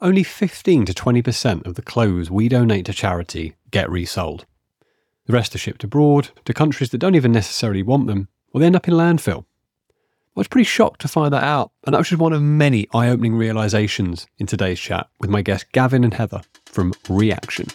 only 15 to 20% of the clothes we donate to charity get resold. The rest are shipped abroad to countries that don't even necessarily want them, or they end up in landfill. I was pretty shocked to find that out, and that was just one of many eye opening realizations in today's chat with my guests Gavin and Heather from Re-Action.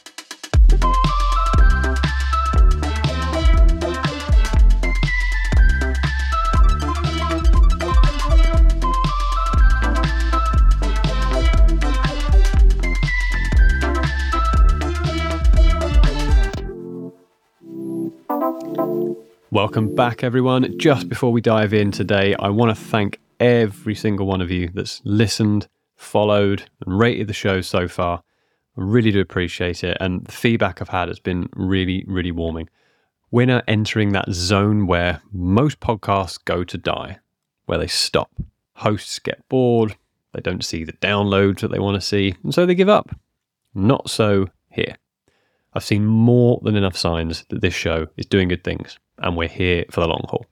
Welcome back, everyone. Just before we dive in today, I want to thank every single one of you that's listened, followed, and rated the show so far. I really do appreciate it. And the feedback I've had has been really, really warming. We're now entering that zone where most podcasts go to die, where they stop. Hosts get bored, they don't see the downloads that they want to see, and so they give up. Not so here. I've seen more than enough signs that this show is doing good things and we're here for the long haul.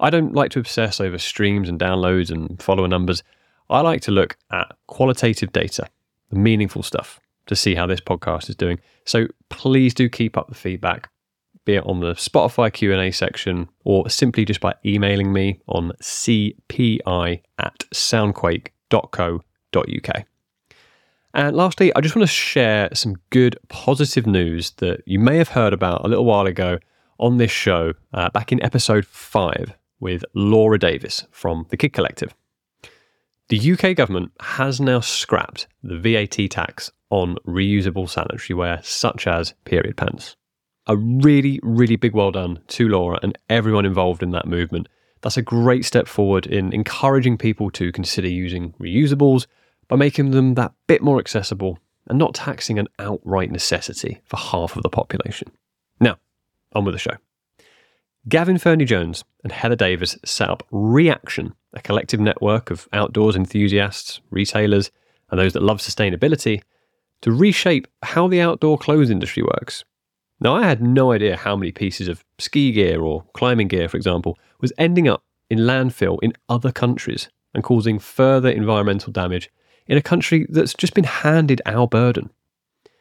I don't like to obsess over streams and downloads and follower numbers. I like to look at qualitative data, the meaningful stuff, to see how this podcast is doing. So please do keep up the feedback, be it on the Spotify Q&A section or simply just by emailing me on cpi at soundquake.co.uk. And lastly, I just want to share some good positive news that you may have heard about a little while ago on this show uh, back in episode five with Laura Davis from the Kid Collective. The UK government has now scrapped the VAT tax on reusable sanitary wear, such as period pants. A really, really big well done to Laura and everyone involved in that movement. That's a great step forward in encouraging people to consider using reusables by making them that bit more accessible and not taxing an outright necessity for half of the population. Now, on with the show. Gavin Fernie Jones and Heather Davis set up Re-Action, a collective network of outdoors enthusiasts, retailers, and those that love sustainability, to reshape how the outdoor clothes industry works. Now, I had no idea how many pieces of ski gear or climbing gear, for example, was ending up in landfill in other countries and causing further environmental damage in a country that's just been handed our burden.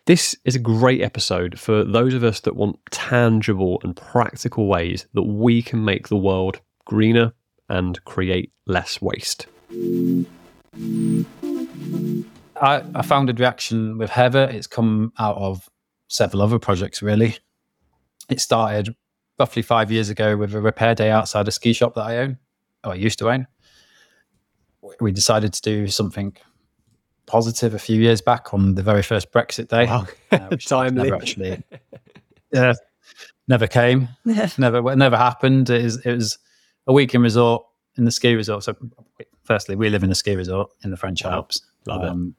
This is a great episode for those of us that want tangible and practical ways that we can make the world greener and create less waste. I, I founded Re-Action with Heather. It's come out of several other projects, really. It started roughly five years ago with a repair day outside a ski shop that I own, or I used to own. We decided to do something positive a few years back on the very first Brexit day. Wow. Uh, Timely. Never actually, yeah, never came. Never, never happened. It was, it was a week in resort in the ski resort. So, firstly, we live in a ski resort in the French Wow. Alps. Love it.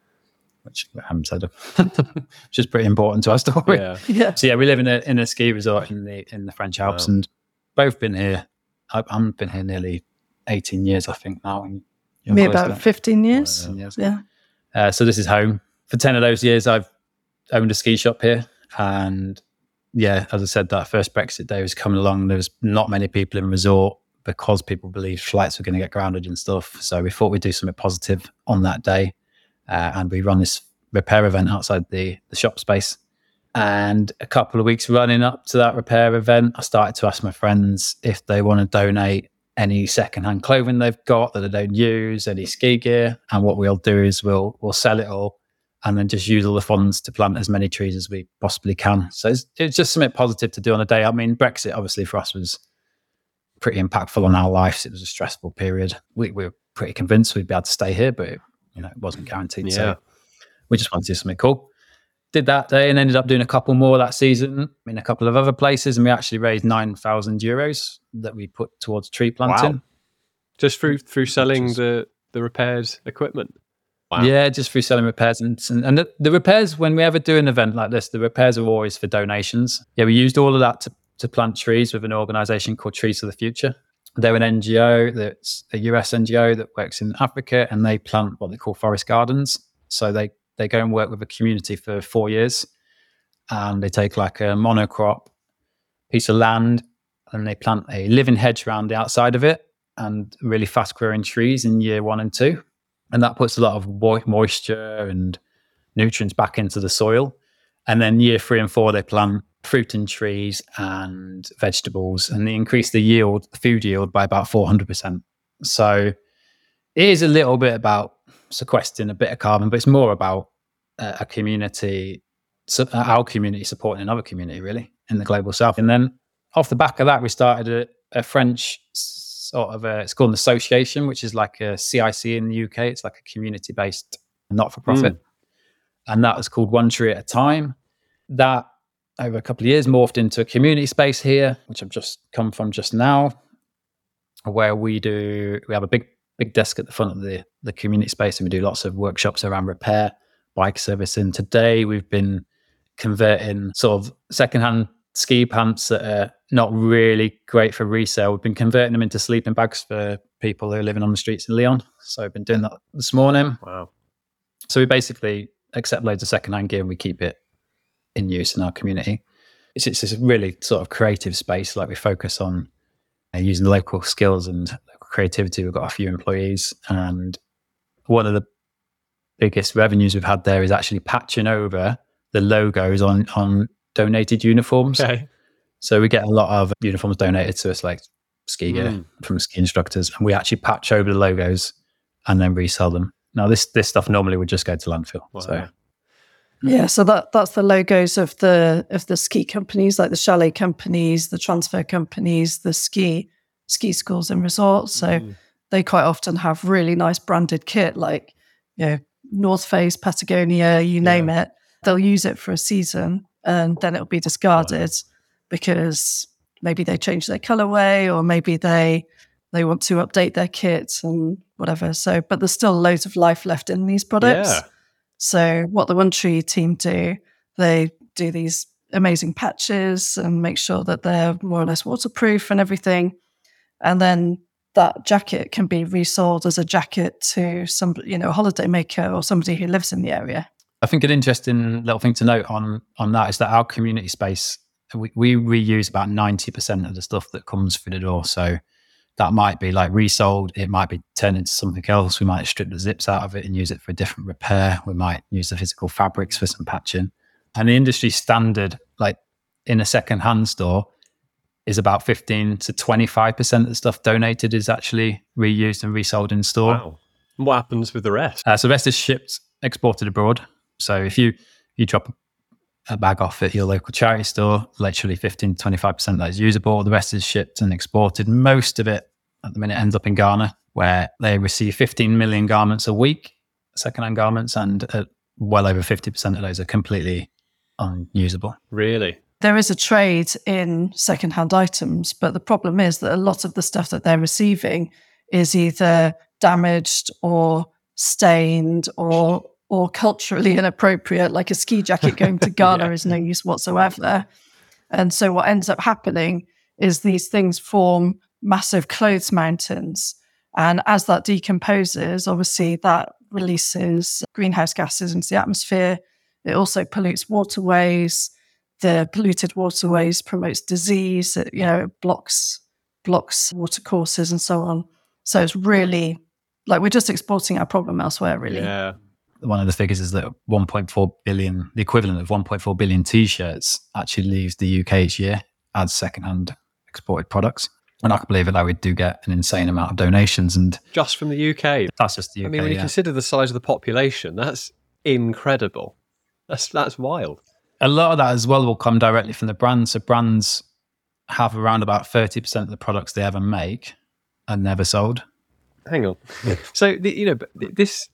Which I haven't said, which is pretty important to our story. Yeah. Yeah. So yeah, we live in a in a ski resort in the in the French Alps, Wow. and both been here. I, I've been here nearly eighteen years, I think now. And Me about 15 years. 15 years. Yeah. Uh, so this is home. For ten of those years, I've owned a ski shop here, and yeah, as I said, that first Brexit day was coming along. There was not many people in resort because people believed flights were going to get grounded and stuff. So we thought we'd do something positive on that day, uh, and we run this repair event outside the the shop space. And a couple of weeks running up to that repair event, I started to ask my friends if they want to donate any secondhand clothing they've got that they don't use, any ski gear. And what we'll do is we'll we'll sell it all and then just use all the funds to plant as many trees as we possibly can. So it's, it's just something positive to do on a day. I mean, Brexit obviously for us was pretty impactful on our lives. It was a stressful period. We, we were pretty convinced we'd be able to stay here, but it, you know, it wasn't guaranteed. Yeah. So we just wanted to do something cool. Did that day and ended up doing a couple more that season in a couple of other places, and we actually raised nine thousand euros that we put towards tree planting. Just through through selling is- the the repairs equipment. Wow. Yeah, just through selling repairs and and, and the, the repairs when we ever do an event like this, the repairs are always for donations. Yeah, we used all of that to, to plant trees with an organisation called Trees for the Future. They're an NGO that's a US NGO that works in Africa, and they plant what they call forest gardens. So they they go and work with a community for four years, and they take like a monocrop piece of land, and they plant a living hedge around the outside of it, and really fast growing trees in year one and two and that puts a lot of moisture and nutrients back into the soil. And then year three and four, they plant fruit and trees and vegetables, and they increase the yield, food yield, by about four hundred percent. So it is a little bit about sequestering a bit of carbon, but it's more about uh, a community, so our community supporting another community, really, in the global south. And then off the back of that, we started a, a French sort of a, it's called an association, which is like a CIC in the UK. It's like a community based not for profit. Mm. And that was called One Tree at a Time. That over a couple of years morphed into a community space here, which I've just come from just now, where we do, we have a big, big desk at the front of the, the community space and we do lots of workshops around repair, bike servicing. Today we've been converting sort of secondhand ski pants that are not really great for resale. We've been converting them into sleeping bags for people who are living on the streets in Lyon. So I've been doing that this morning. Wow. So we basically accept loads of secondhand gear and we keep it in use in our community. It's, it's this really sort of creative space. Like we focus on uh, using local skills and creativity. We've got a few employees, and one of the biggest revenues we've had there is actually patching over the logos on on donated uniforms. Okay. So we get a lot of uniforms donated to us, like ski gear mm. from ski instructors, and we actually patch over the logos and then resell them. Now this this stuff normally would just go to landfill. Wow. So yeah, so that that's the logos of the of the ski companies, like the chalet companies, the transfer companies, the ski ski schools and resorts. So mm. they quite often have really nice branded kit, like you know North Face, Patagonia, you name it. They'll use it for a season, and then it'll be discarded wow. because maybe they change their colorway or maybe they they want to update their kit and whatever. So, but there's still loads of life left in these products. Yeah. So, what the One Tree team do, they do these amazing patches and make sure that they're more or less waterproof and everything. And then that jacket can be resold as a jacket to some, you know, holiday maker or somebody who lives in the area. I think an interesting little thing to note on on that is that our community space we, we reuse about ninety percent of the stuff that comes through the door. So that might be like resold. It might be turned into something else. We might strip the zips out of it and use it for a different repair. We might use the physical fabrics for some patching. And the industry standard, like in a second-hand store, is about 15 to 25% of the stuff donated is actually reused and resold in store. Wow. What happens with the rest? Uh, so the rest is shipped, exported abroad. So if you you drop a bag off at your local charity store, literally 15 to 25% that is usable. The rest is shipped and exported. Most of it at the minute ends up in Ghana, where they receive 15 million garments a week, secondhand garments, and uh, well over 50% of those are completely unusable. Really? There is a trade in secondhand items, but the problem is that a lot of the stuff that they're receiving is either damaged or stained or or culturally inappropriate, like a ski jacket going to Ghana yeah. is no use whatsoever. And so what ends up happening is these things form massive clothes mountains. And as that decomposes, obviously that releases greenhouse gases into the atmosphere. It also pollutes waterways. The polluted waterways promotes disease. It, you know, blocks blocks water courses and so on. So it's really like we're just exporting our problem elsewhere, really. Yeah one of the figures is that 1.4 billion, the equivalent of 1.4 billion t-shirts, actually leaves the UK each year as secondhand exported products. And I can believe it that we do get an insane amount of donations, and just from the UK. That's just the UK. I mean, when you yeah. consider the size of the population, that's incredible. That's that's wild. A lot of that as well will come directly from the brands. So brands have around about thirty percent of the products they ever make are never sold. Hang on. so the, you know, this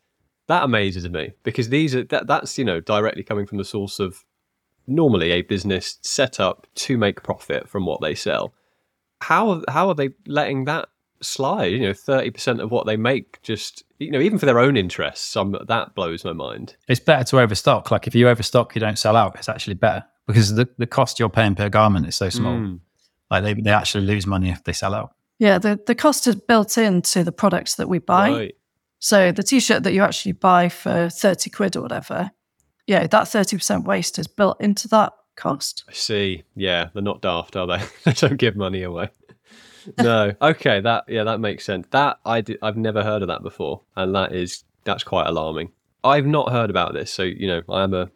that amazes me because these are that, that's you know directly coming from the source of normally a business set up to make profit from what they sell. How how are they letting that slide? You know, thirty percent of what they make just you know even for their own interests. Some that blows my mind. It's better to overstock. Like if you overstock, you don't sell out. It's actually better because the the cost you're paying per garment is so small. Mm. Like they they actually lose money if they sell out. Yeah, the the cost is built into the products that we buy. Right. So the t-shirt that you actually buy for 30 quid or whatever, yeah, that 30% waste is built into that cost. I see. Yeah, they're not daft, are they? they don't give money away. no. Okay, that yeah, that makes sense. That I did, I've never heard of that before, and that is that's quite alarming. I've not heard about this, so you know I am a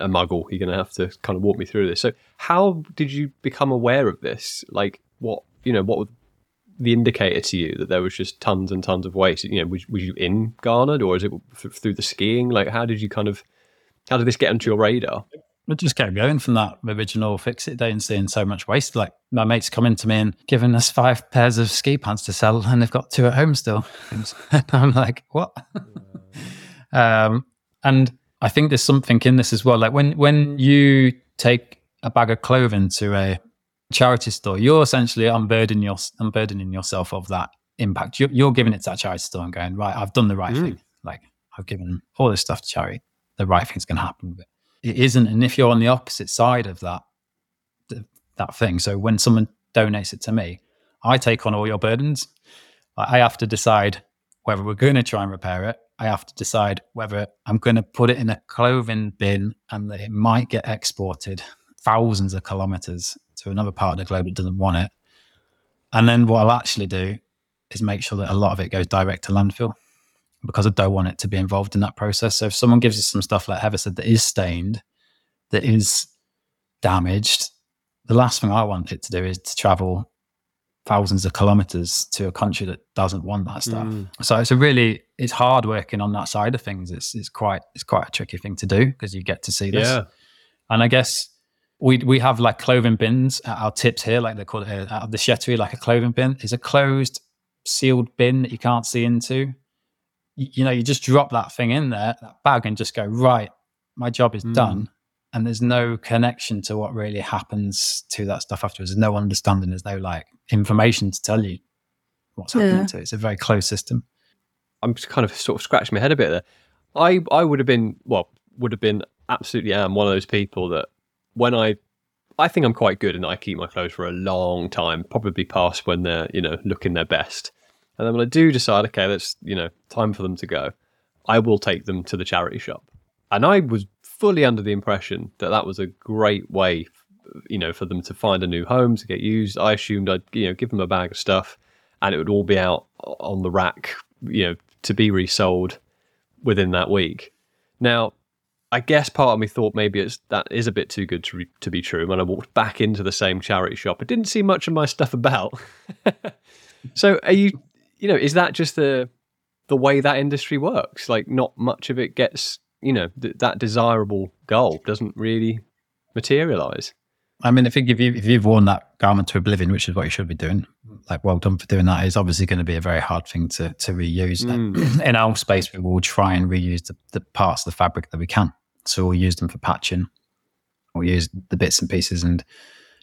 a muggle. You're going to have to kind of walk me through this. So, how did you become aware of this? Like, what you know, what was the indicator to you that there was just tons and tons of waste? You know, was, was you in Ghana, or is it through the skiing? Like, how did you kind of how did this get onto your radar? We just kept going from that original fix it day and seeing so much waste. Like my mates coming to me and giving us five pairs of ski pants to sell, and they've got two at home still. and I'm like, what? um, and I think there's something in this as well. Like when when you take a bag of clothing to a charity store, you're essentially unburdening your unburdening yourself of that impact. You're, you're, giving it to that charity store and going, right, I've done the right mm. thing. Like I've given all this stuff to charity. The right thing's going to happen with it isn't. And if you're on the opposite side of that, that thing, so when someone donates it to me, I take on all your burdens. I have to decide whether we're going to try and repair it. I have to decide whether I'm going to put it in a clothing bin and that it might get exported thousands of kilometers to another part of the globe that doesn't want it. And then what I'll actually do is make sure that a lot of it goes direct to landfill because I don't want it to be involved in that process. So if someone gives us some stuff like Heather said that is stained, that is damaged, the last thing I want it to do is to travel thousands of kilometers to a country that doesn't want that stuff. Mm. So it's a really it's hard working on that side of things. It's it's quite it's quite a tricky thing to do because you get to see this. Yeah. And I guess we we have like clothing bins at our tips here, like they call it here, out of the shettery, like a clothing bin. is a closed, sealed bin that you can't see into you know, you just drop that thing in there, that bag, and just go, right, my job is mm. done. And there's no connection to what really happens to that stuff afterwards. There's no understanding. There's no like information to tell you what's happening yeah. to it. It's a very closed system. I'm kind of sort of scratching my head a bit there. I I would have been well, would have been absolutely am one of those people that when I I think I'm quite good and I keep my clothes for a long time, probably past when they're, you know, looking their best. And then when I do decide, okay, that's you know time for them to go, I will take them to the charity shop. And I was fully under the impression that that was a great way, you know, for them to find a new home to get used. I assumed I'd you know give them a bag of stuff, and it would all be out on the rack, you know, to be resold within that week. Now, I guess part of me thought maybe it's that is a bit too good to re, to be true. When I walked back into the same charity shop, I didn't see much of my stuff about. so, are you you know, is that just the the way that industry works? Like, not much of it gets, you know, th- that desirable goal doesn't really materialize. I mean, I think if you if you've worn that garment to oblivion, which is what you should be doing, like well done for doing that, is obviously going to be a very hard thing to to reuse. Mm. In our space, we will try and reuse the, the parts of the fabric that we can. So we'll use them for patching. We'll use the bits and pieces, and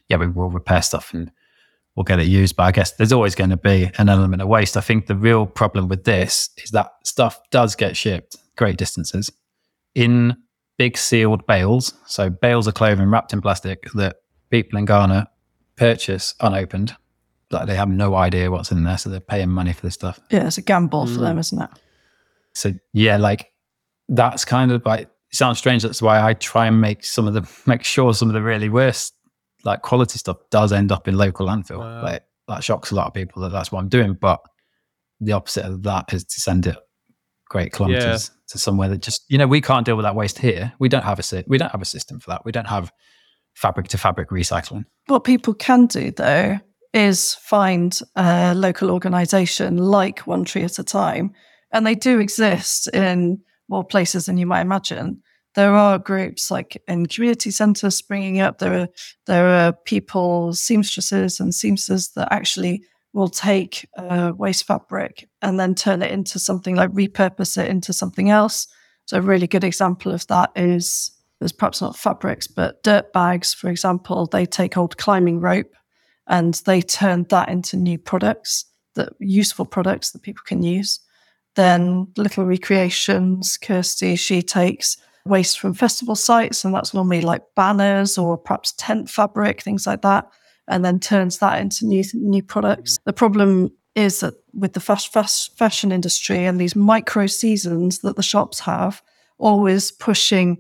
yeah, we will repair stuff and will get it used. But I guess there's always going to be an element of waste. I think the real problem with this is that stuff does get shipped great distances in big sealed bales. So bales of clothing wrapped in plastic that people in Ghana purchase unopened. Like they have no idea what's in there, so they're paying money for this stuff. Yeah, it's a gamble mm. for them, isn't it? So yeah, like that's kind of like it sounds strange. That's why I try and make some of the make sure some of the really worst like quality stuff does end up in local landfill. Wow. Like that shocks a lot of people that that's what I'm doing. But the opposite of that is to send it great kilometers yeah. to somewhere that just you know we can't deal with that waste here. We don't have a we don't have a system for that. We don't have fabric to fabric recycling. What people can do though is find a local organisation like One Tree at a Time, and they do exist in more places than you might imagine there are groups like in community centres springing up. There are there are people, seamstresses and seamsters that actually will take uh, waste fabric and then turn it into something like repurpose it into something else. So a really good example of that is there's perhaps not fabrics, but Dirtbags, for example. They take old climbing rope and they turn that into new products that useful products that people can use. Then little recreations, Kirsty, she takes waste from festival sites, and that's normally like banners or perhaps tent fabric, things like that, and then turns that into new new products. The problem is that with the fast, fast fashion industry and these micro seasons that the shops have, always pushing,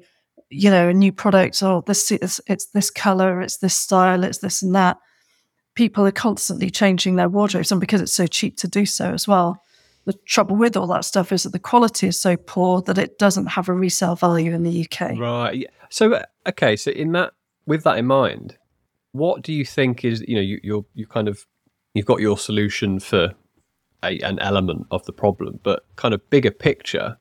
you know, a new product. Oh, this is it's this color, it's this style, it's this and that. People are constantly changing their wardrobes, and because it's so cheap to do so as well, the trouble with all that stuff is that the quality is so poor that it doesn't have a resale value in the UK. Right. So uh, okay. So in that, with that in mind, what do you think is you know you, you're you kind of you've got your solution for a, an element of the problem, but kind of bigger picture,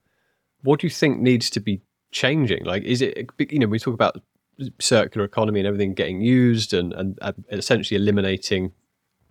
what do you think needs to be changing? Like, is it you know we talk about circular economy and everything getting used and and uh, essentially eliminating,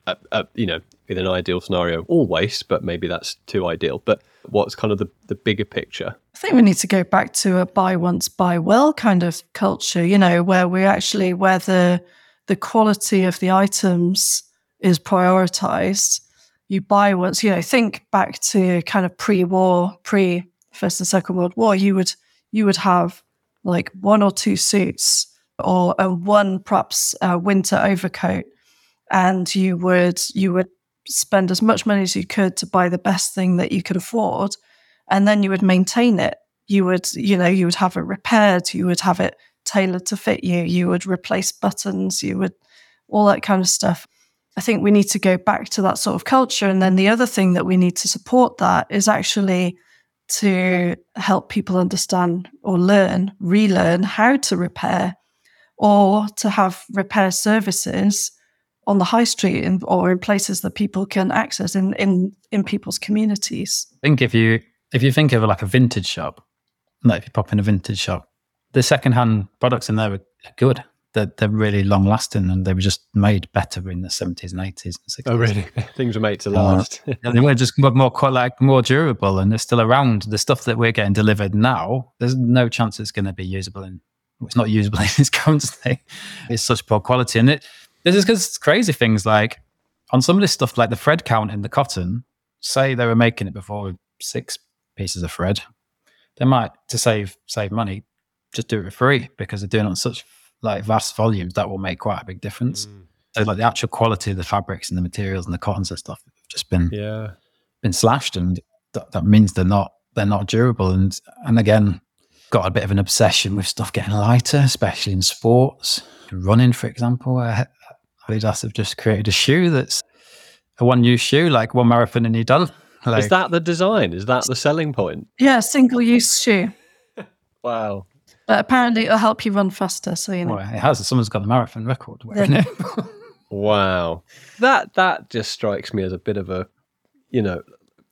uh, uh, you know, in an ideal scenario, all waste, but maybe that's too ideal. But what's kind of the the bigger picture? I think we need to go back to a buy once, buy well kind of culture. You know, where we actually where the the quality of the items is prioritized. You buy once, you know, think back to kind of pre-war, pre First and Second World War, you would you would have like one or two suits or a one perhaps uh, winter overcoat, and you would you would spend as much money as you could to buy the best thing that you could afford, and then you would maintain it. You would you know you would have it repaired. You would have it tailored to fit you. You would replace buttons. You would all that kind of stuff. I think we need to go back to that sort of culture. And then the other thing that we need to support that is actually to help people understand or learn, relearn how to repair or to have repair services on the high street in, or in places that people can access in, in, in people's communities. I think if you if you think of like a vintage shop, like if you pop in a vintage shop, the secondhand products in there are good they're, they're really long lasting and they were just made better in the 70s and 80s and 60s. Oh, really? Things were made to last. Uh, they were just more, more like more durable and they're still around. The stuff that we're getting delivered now, there's no chance it's going to be usable in. It's not usable in its current state. It's such poor quality, and it. This is because crazy things like on some of this stuff, like the thread count in the cotton. Say they were making it before with six pieces of thread, they might to save save money just do it for free because they're doing it on such like vast volumes, that will make quite a big difference. Mm. So like the actual quality of the fabrics and the materials and the cottons and stuff have just been yeah been slashed, and that, that means they're not they're not durable. And and again, got a bit of an obsession with stuff getting lighter, especially in sports, running, for example. Uh, Adidas have just created a shoe that's a one-use shoe, like one marathon and you're done. Like, is that the design? Is that the selling point? Yeah, single-use shoe. wow. But apparently, it'll help you run faster. So you know, well, it has. Someone's got the marathon record wearing yeah. it. wow, that that just strikes me as a bit of a, you know,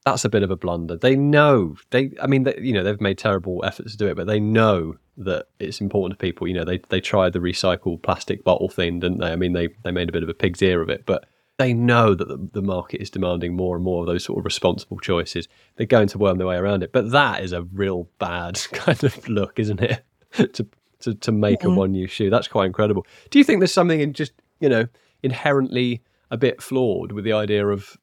that's a bit of a blunder. They know they. I mean, they, you know, they've made terrible efforts to do it, but they know that it's important to people. You know, they they tried the recycled plastic bottle thing, didn't they? I mean, they they made a bit of a pig's ear of it, but they know that the, the market is demanding more and more of those sort of responsible choices. They're going to worm their way around it, but that is a real bad kind of look, isn't it? to, to to make mm-hmm. a one use shoe. That's quite incredible. Do you think there's something in just you know inherently a bit flawed with the idea of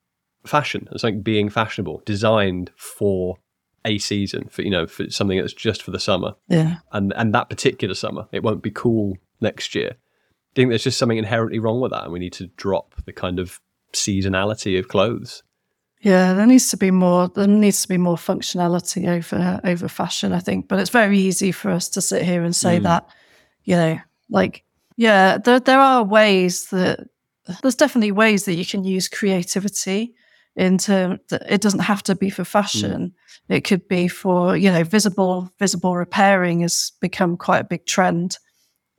fashion It's like being fashionable, designed for a season for you know for something that's just for the summer. Yeah. And and that particular summer, it won't be cool next year. Do you think there's just something inherently wrong with that, and we need to drop the kind of seasonality of clothes? Yeah, there needs to be more. There needs to be more functionality over over fashion, I think. But it's very easy for us to sit here and say mm. that, you know, like yeah, there there are ways that there's definitely ways that you can use creativity into it doesn't have to be for fashion. Mm. It could be for you know visible visible repairing has become quite a big trend,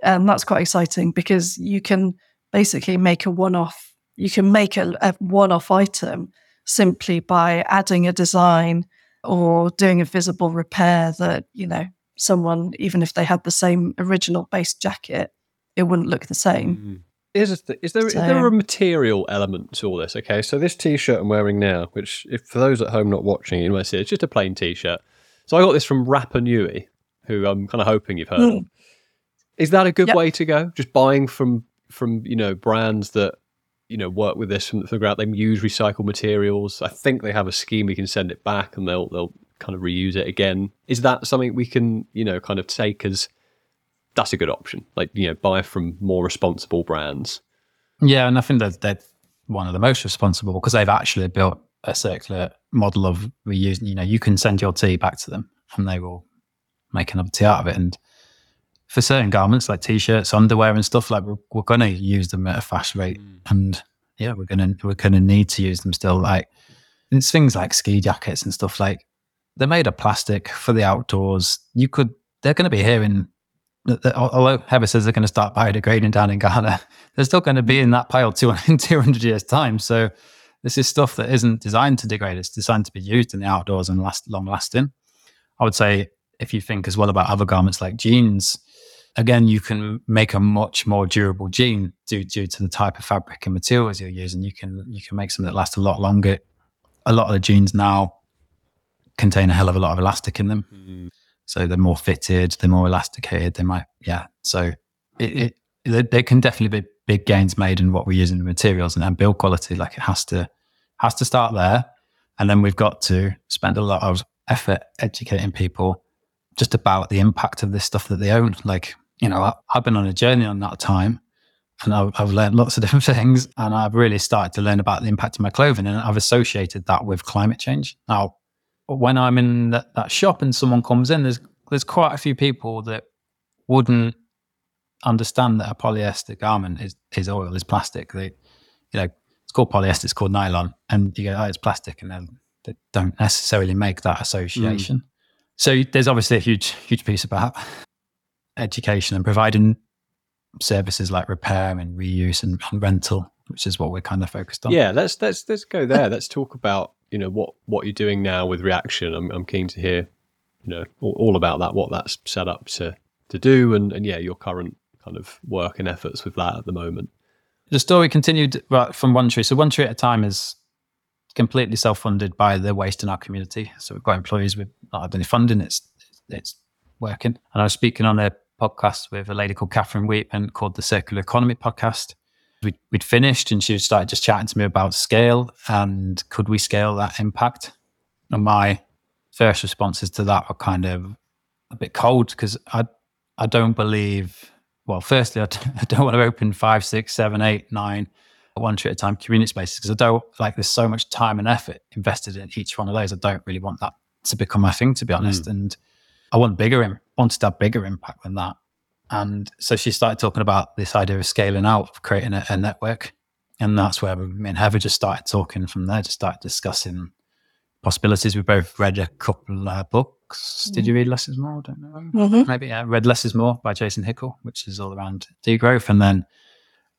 and that's quite exciting because you can basically make a one off. You can make a, a one off item simply by adding a design or doing a visible repair that, you know, someone, even if they had the same original base jacket, it wouldn't look the same. Mm. Is, th- is there so, is there a material element to all this? Okay, so this T-shirt I'm wearing now, which if for those at home not watching, you might see it's just a plain T-shirt. So I got this from Rapanui, who I'm kind of hoping you've heard mm. of. Is that a good yep. way to go? Just buying from from you know brands that you know work with this and figure out they use recycled materials. I think they have a scheme we can send it back and they'll they'll kind of reuse it again. Is that something we can you know kind of take as that's a good option? Like you know buy from more responsible brands. Yeah, and I think that they're one of the most responsible because they've actually built a circular model of reusing. You know, you can send your tea back to them and they will make another tea out of it and for certain garments like t-shirts, underwear, and stuff like we're, we're going to use them at a fast rate, mm. and yeah, we're gonna we're gonna need to use them still. Like it's things like ski jackets and stuff like they're made of plastic for the outdoors. You could, they're going to be here in, although Heather says they're going to start biodegrading down in Ghana, they're still going to be in that pile 200, 200 years' time. So this is stuff that isn't designed to degrade. It's designed to be used in the outdoors and last long lasting. I would say if you think as well about other garments like jeans, again, you can make a much more durable jean due, due to the type of fabric and materials you're using. You can you can make something that lasts a lot longer. A lot of the jeans now contain a hell of a lot of elastic in them. Mm. So they're more fitted, they're more elasticated. They might, yeah. So it, it there can definitely be big gains made in what we're using the materials and, build quality. Like it has to has to start there, and then we've got to spend a lot of effort educating people just about the impact of this stuff that they own. Like you know, I, have been on a journey on that time, and I've, I've learned lots of different things, and I've really started to learn about the impact of my clothing, and I've associated that with climate change. Now, when I'm in that, that shop and someone comes in, there's there's quite a few people that wouldn't understand that a polyester garment is is oil, is plastic. They, you know, it's called polyester, it's called nylon, and you go, oh, it's plastic, and then they don't necessarily make that association. Mm. So there's obviously a huge, huge piece about education and providing services like repair and reuse and, and rental, which is what we're kind of focused on. Yeah, let's let's let's go there. let's talk about you know what what you're doing now with Re-Action. I'm I'm keen to hear you know all, all about that, what that's set up to to do, and and yeah, your current kind of work and efforts with that at the moment. The story continued right, from One Tree. So One Tree at a time is completely self-funded by the waste in our community. So we've got employees with not had any funding. It's it's working. And I was speaking on a podcast with a lady called Catherine Weetman called the Circular Economy Podcast. We'd, we'd finished and she started just chatting to me about scale and could we scale that impact? And my first responses to that were kind of a bit cold because I I don't believe. Well, firstly, I d- I don't want to open five, six, seven, eight, nine, one tree at a time community spaces because I don't like. There's so much time and effort invested in each one of those. I don't really want that to become my thing, to be honest. Mm. And I want bigger, wanted to have bigger impact than that. And so she started talking about this idea of scaling out, creating a, a network. And that's where me and Heather just started talking from there, just started discussing possibilities. We both read a couple uh, books. Did you read Less is More? I don't know. Mm-hmm. Maybe, yeah. Read Less is More by Jason Hickel, which is all around degrowth. And then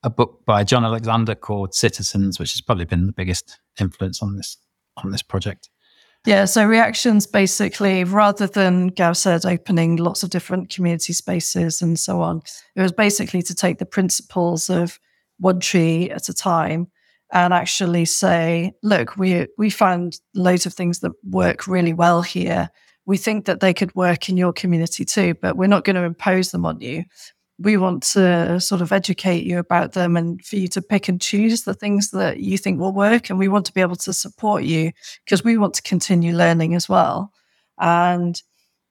a book by Jon Alexander called Citizens, which has probably been the biggest influence on this on this project. Yeah, so Re-Action's basically, rather than Gav said, opening lots of different community spaces and so on, it was basically to take the principles of one tree at a time and actually say, look, we we found loads of things that work really well here. We think that they could work in your community too, but we're not going to impose them on you we want to sort of educate you about them and for you to pick and choose the things that you think will work. And we want to be able to support you because we want to continue learning as well. And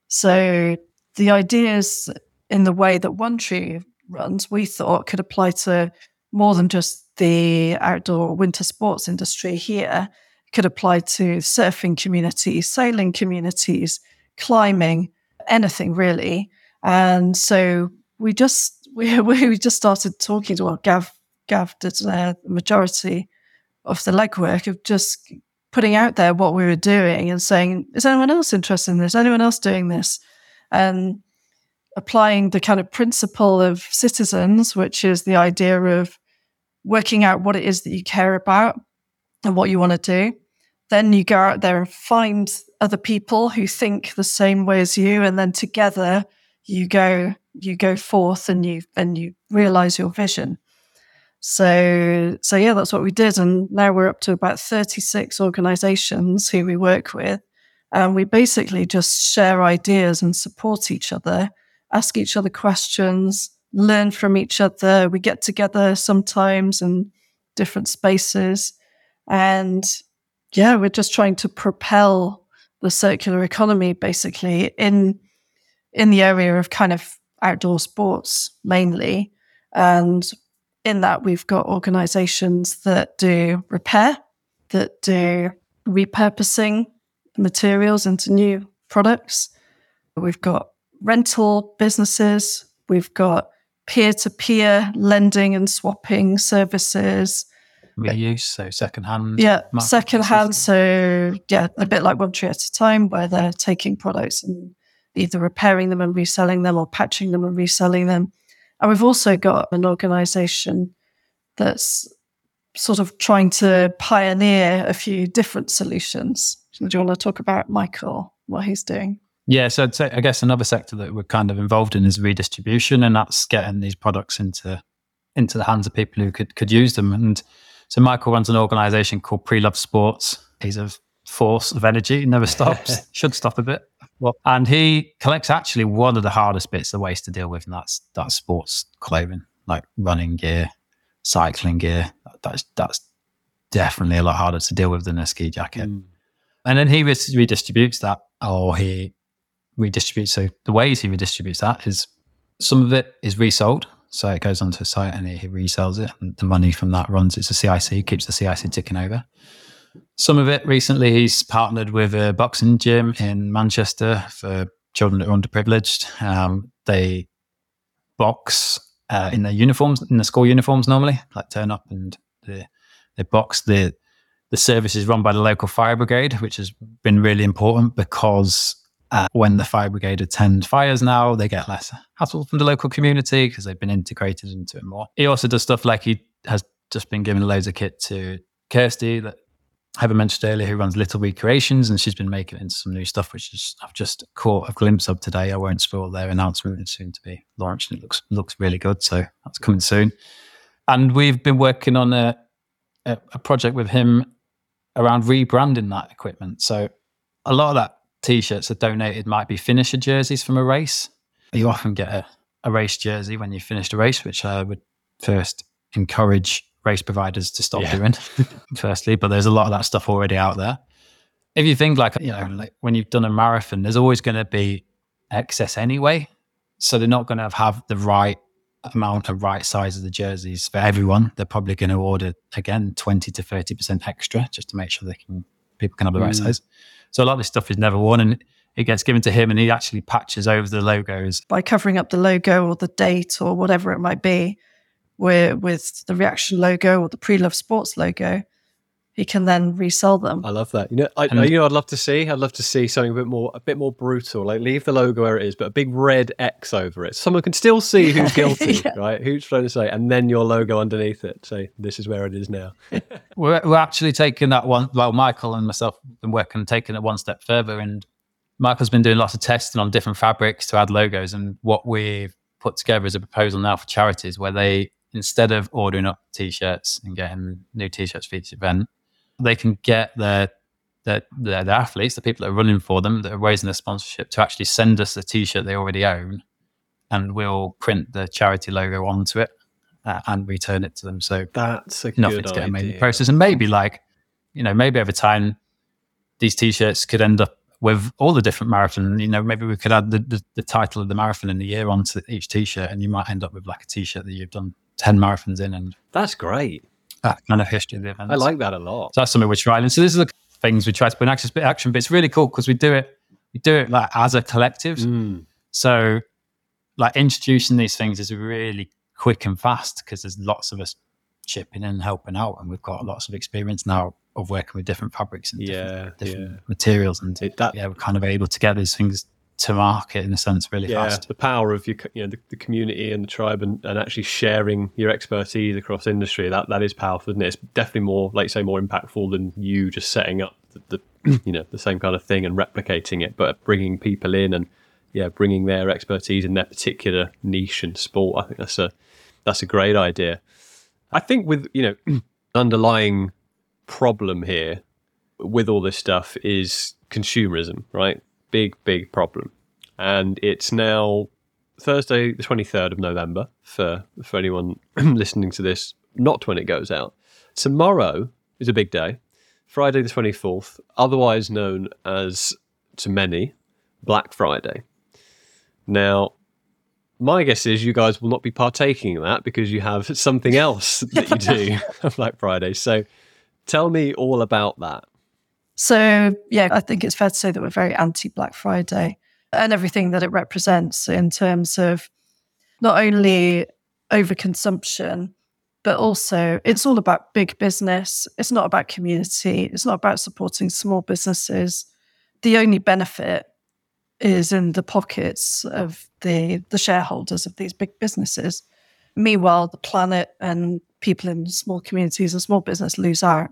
so the ideas in the way that One Tree runs, we thought could apply to more than just the outdoor winter sports industry here. It could apply to surfing communities, sailing communities, climbing, anything really. And so we just we we just started talking to well, Gav Gav did the majority of the legwork of just putting out there what we were doing and saying, is anyone else interested in this? Anyone else doing this? And applying the kind of principle of citizens, which is the idea of working out what it is that you care about and what you want to do. Then you go out there and find other people who think the same way as you, and then together you go you go forth and you and you realize your vision. So so yeah, that's what we did, and now we're up to about thirty six organisations who we work with, and we basically just share ideas and support each other, ask each other questions, learn from each other. We get together sometimes in different spaces, and yeah, we're just trying to propel the circular economy basically in in the area of kind of outdoor sports mainly. And in that, we've got organizations that do repair, that do repurposing materials into new products. We've got rental businesses. We've got peer to peer lending and swapping services. reuse, so secondhand. Yeah, market second So yeah, a bit like one tree at a time, where they're taking products and either repairing them and reselling them, or patching them and reselling them. And we've also got an organisation that's sort of trying to pioneer a few different solutions. Do you want to talk about Michael, what he's doing? Yeah, so I'd say, I guess another sector that we're kind of involved in is redistribution, and that's getting these products into into the hands of people who could could use them. And so Michael runs an organisation called Pre Love Sports. He's a force of energy, never stops. Should stop a bit. Well, and he collects actually one of the hardest bits of waste to deal with, and that's that's sports clothing, like running gear, cycling gear. That's that's definitely a lot harder to deal with than a ski jacket. Mm. And then he redistributes that, or he redistributes. So the ways he redistributes that is some of it is resold. So it goes onto a site and he resells it, and the money from that runs. It's a CIC, keeps the CIC ticking over. Some of it recently, he's partnered with a boxing gym in Manchester for children that are underprivileged. Um, they box uh, in their uniforms, in the school uniforms normally, like turn up and they, they box. The the service is run by the local fire brigade, which has been really important because uh, when the fire brigade attend fires now, they get less hassle from the local community because they've been integrated into it more. He also does stuff like he has just been giving loads of kit to Kirsty that Heather mentioned earlier, who runs Little Recreations, and she's been making into some new stuff, which is, I've just caught a glimpse of today. I won't spoil their announcement; it's soon to be launched, and it looks looks really good. So that's coming soon. And we've been working on a a, a project with him around rebranding that equipment. So a lot of that t-shirts are donated might be finisher jerseys from a race. You often get a, a race jersey when you finished a race, which I would first encourage race providers to stop Yeah. doing. firstly, but there's a lot of that stuff already out there. If you think like you know, like when you've done a marathon, there's always going to be excess anyway. So they're not going to have the right amount of right size of the jerseys for everyone. They're probably going to order again 20 to 30% extra just to make sure they can people can have the right Mm. size. So a lot of this stuff is never worn and it gets given to him and he actually patches over the logos. By covering up the logo or the date or whatever it might be, where with the Re-Action logo or the pre-love sports logo, he can then resell them. I love that. You know, I, And- you know, I'd love to see. I'd love to see something a bit more, a bit more brutal. Like leave the logo where it is, but a big red X over it. Someone can still see who's guilty, Yeah. right? Who's trying to say, and then your logo underneath it. Say this is where it is now. We're, we're actually taking that one. Well, Michael and myself have been working, taking it one step further. And Michael's been doing lots of testing on different fabrics to add logos. And what we've put together is a proposal now for charities where they, instead of ordering up t-shirts and getting new t-shirts for each event, they can get their their, their, their athletes, the people that are running for them, that are raising their sponsorship, to actually send us a t-shirt they already own, and we'll print the charity logo onto it uh, and return it to them. So That's a nothing good to get made in the process. And maybe like, you know, maybe over time, these t-shirts could end up with all the different marathon. You know, maybe we could add the, the, the title of the marathon in the year onto each t-shirt, and you might end up with like a t-shirt that you've done ten marathons in, and That's great. that kind of history of the event. I like that a lot. So that's something we're trying. And so this is the things we try to put in action, action but it's really cool because we do it, we do it like as a collective. Mm. So, like introducing these things is really quick and fast because there's lots of us chipping in and helping out, and we've got lots of experience now of working with different fabrics and Yeah, different, different yeah. materials, and It, that, yeah, we're kind of able to get these things to market in a sense really yeah, fast. the power of your, you know, the, the community and the tribe, and, and actually sharing your expertise across industry. That that is powerful, isn't it? It's definitely more, like you say, more impactful than you just setting up the, the you know the same kind of thing and replicating it, but bringing people in and yeah, bringing their expertise in their particular niche and sport. I think that's a that's a great idea. I think with you know underlying problem here with all this stuff is consumerism, right? Big, big problem. And it's now Thursday, the 23rd of November, for, for anyone listening to this, not when it goes out. Tomorrow is a big day, Friday, the 24th, otherwise known as, to many, Black Friday. Now, my guess is you guys will not be partaking in that because you have something else that you do on Black Friday. So tell me all about that. So, yeah, I think it's fair to say that we're very anti Black Friday and everything that it represents in terms of not only overconsumption, but also it's all about big business. It's not about community. It's not about supporting small businesses. The only benefit is in the pockets of the the shareholders of these big businesses. Meanwhile, the planet and people in small communities and small business lose out.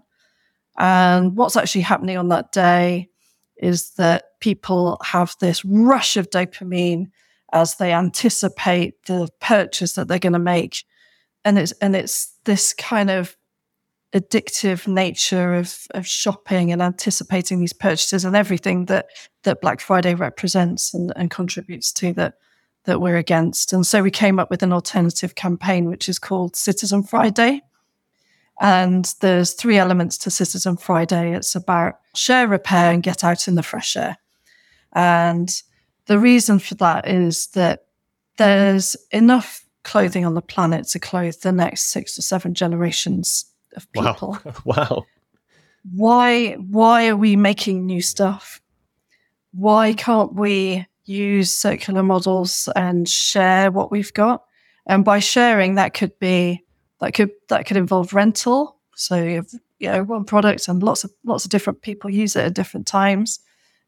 And what's actually happening on that day is that people have this rush of dopamine as they anticipate the purchase that they're going to make and it's and it's this kind of addictive nature of of shopping and anticipating these purchases and everything that that Black Friday represents and, and contributes to that that we're against. And so we came up with an alternative campaign which is called Citizen Friday. And there's three elements to Citizen Friday. It's about share, repair, and get out in the fresh air. And the reason for that is that there's enough clothing on the planet to clothe the next six or seven generations of people. Wow. wow. Why why are we making new stuff? Why can't we use circular models and share what we've got? And by sharing that could be that could that could involve rental. So you have you know one product and lots of lots of different people use it at different times.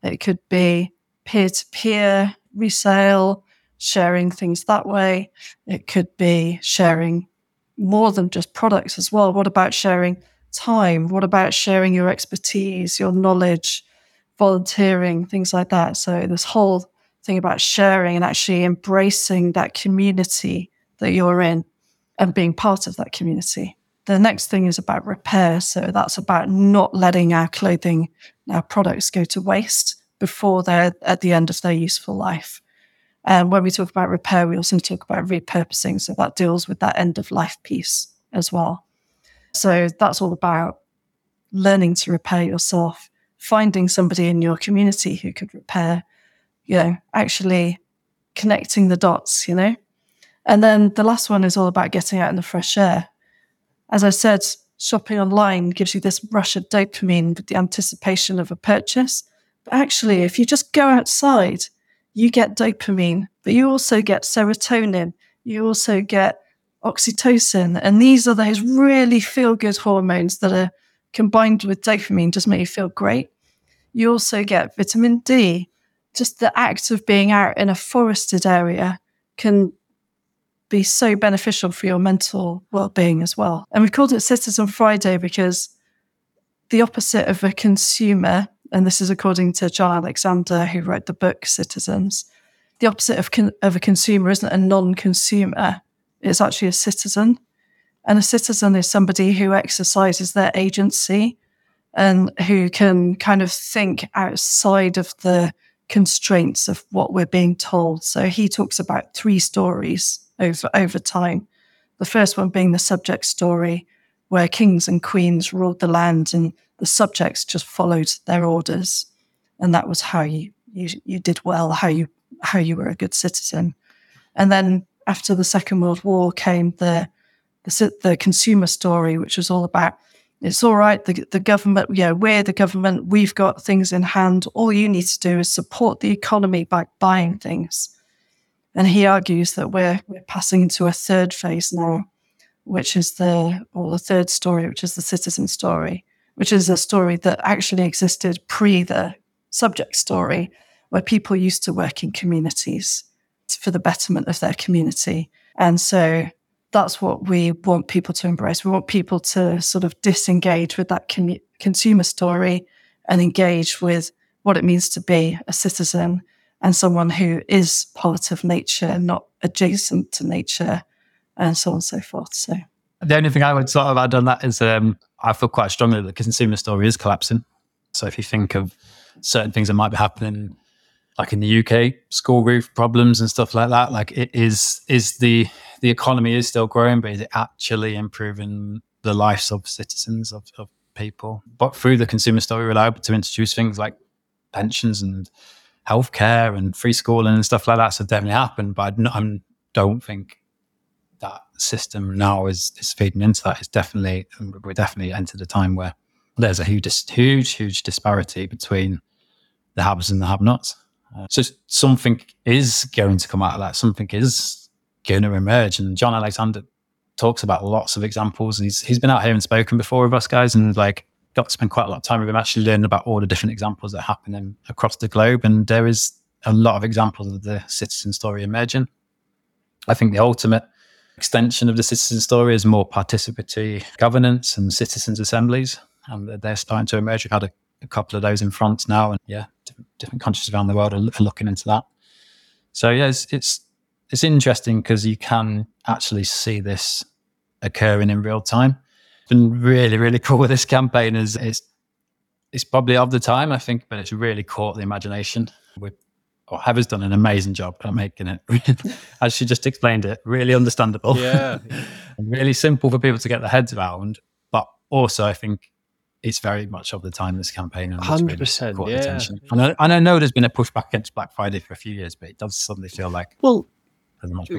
It could be peer to peer resale sharing things that way. It could be sharing more than just products as well. What about sharing time? What about sharing your expertise, your knowledge, volunteering, things like that? So, this whole thing about sharing and actually embracing that community that you're in and being part of that community. The next thing is about repair. So, that's about not letting our clothing, our products go to waste before they're at the end of their useful life. And when we talk about repair, we also talk about repurposing. So that deals with that end of life piece as well. So that's all about learning to repair yourself, finding somebody in your community who could repair, you know, actually connecting the dots, you know? And then the last one is all about getting out in the fresh air. As I said, shopping online gives you this rush of dopamine with the anticipation of a purchase. But actually, if you just go outside, you get dopamine, but you also get serotonin. You also get oxytocin. And these are those really feel good hormones that are combined with dopamine, just make you feel great. You also get vitamin D. Just the act of being out in a forested area can be so beneficial for your mental well being as well. And we've called it Citizen Friday because the opposite of a consumer and this is according to Jon Alexander, who wrote the book Citizens. The opposite of, con- of a consumer isn't a non consumer, it's actually a citizen. And a citizen is somebody who exercises their agency and who can kind of think outside of the constraints of what we're being told. So he talks about three stories over, over time. The first one being the subject story, where kings and queens ruled the land and the subjects just followed their orders, and that was how you you, you did well, how you how you were a good citizen. And then after the Second World War came the the, the consumer story, which was all about it's all right. The, the government, yeah, we're the government. We've got things in hand. All you need to do is support the economy by buying things. And he argues that we're we're passing into a third phase now, which is the or the third story, which is the citizen story, which is a story that actually existed pre the subject story, where people used to work in communities for the betterment of their community. And so that's what we want people to embrace. We want people to sort of disengage with that com- consumer story and engage with what it means to be a citizen and someone who is part of nature, not adjacent to nature, and so on and so forth. So the only thing I would sort of add on that is um, I feel quite strongly that the consumer story is collapsing. So if you think of certain things that might be happening, like in the UK, school roof problems and stuff like that, like it is is the the economy is still growing, but is it actually improving the lives of citizens of, of people? But through the consumer story, we're able to introduce things like pensions and healthcare and free schooling and stuff like that. So definitely happened, but I don't think that system now is is feeding into that. It's definitely we're definitely entered a time where there's a huge huge huge disparity between the haves and the have-nots. Uh, so something is going to come out of that. Something is going to emerge. And Jon Alexander talks about lots of examples. He's he's been out here and spoken before with us guys, and like got to spend quite a lot of time with him, actually learning about all the different examples that happen in, across the globe. And there is a lot of examples of the citizen story emerging. I think the ultimate extension of the citizen story is more participatory governance and citizens' assemblies, and they're starting to emerge. We've had a, a couple of those in France now, and yeah, different, different countries around the world are, are looking into that. So yeah, it's it's, it's interesting because you can actually see this occurring in real time. Been really really cool with this campaign. Is it's it's probably of the time I think, but it's really caught the imagination. We're well, oh, Heather's done an amazing job at making it, as she just explained it, really understandable. Yeah. really simple for people to get their heads around. But also, I think it's very much of the time this campaign. And 100%. Really yeah. Attention. And I, and I know there's been a pushback against Black Friday for a few years, but it does suddenly feel like. Well,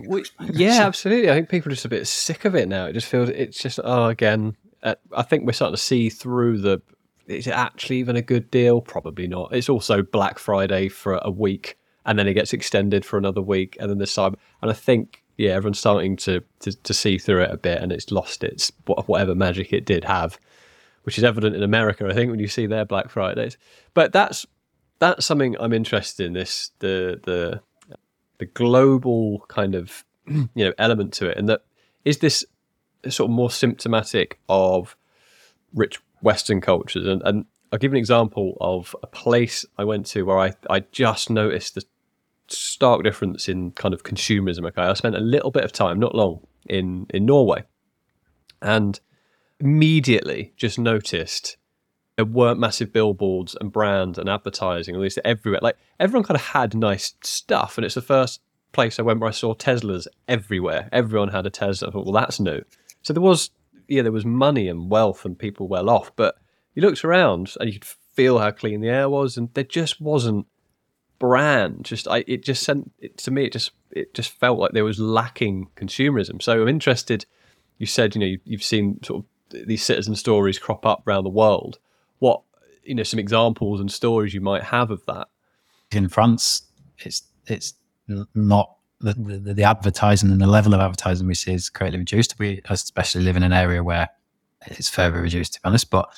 we, yeah, absolutely. I think people are just a bit sick of it now. It just feels, it's just, oh, again, uh, I think we're starting to see through the is it actually even a good deal? Probably not. It's also Black Friday for a week and then it gets extended for another week, and then the cyber. And I think yeah, everyone's starting to, to to see through it a bit, and it's lost its whatever magic it did have, which is evident in America. I think when you see their Black Fridays, but that's that's something I'm interested in. This the the the global kind of you know element to it, and that is this sort of more symptomatic of rich Western cultures, and, and I'll give an example of a place I went to where I, I just noticed the stark difference in kind of consumerism. Okay, I spent a little bit of time, not long, in in Norway, and immediately just noticed there weren't massive billboards and brands and advertising, at least everywhere. Like everyone kind of had nice stuff, and it's the first place I went where I saw Teslas everywhere. Everyone had a Tesla. I thought, well, that's new. So there was, yeah, there was money and wealth and people well off, but you looked around and you could feel how clean the air was, and there just wasn't brand. Just I, it just sent it, to me. It just it just felt like there was lacking consumerism. So I'm interested. You said you know you've seen sort of these citizen stories crop up around the world. What you know some examples and stories you might have of that in France. It's it's not the, the, the advertising and the level of advertising we see is greatly reduced. We especially live in an area where it's further reduced, to be honest. But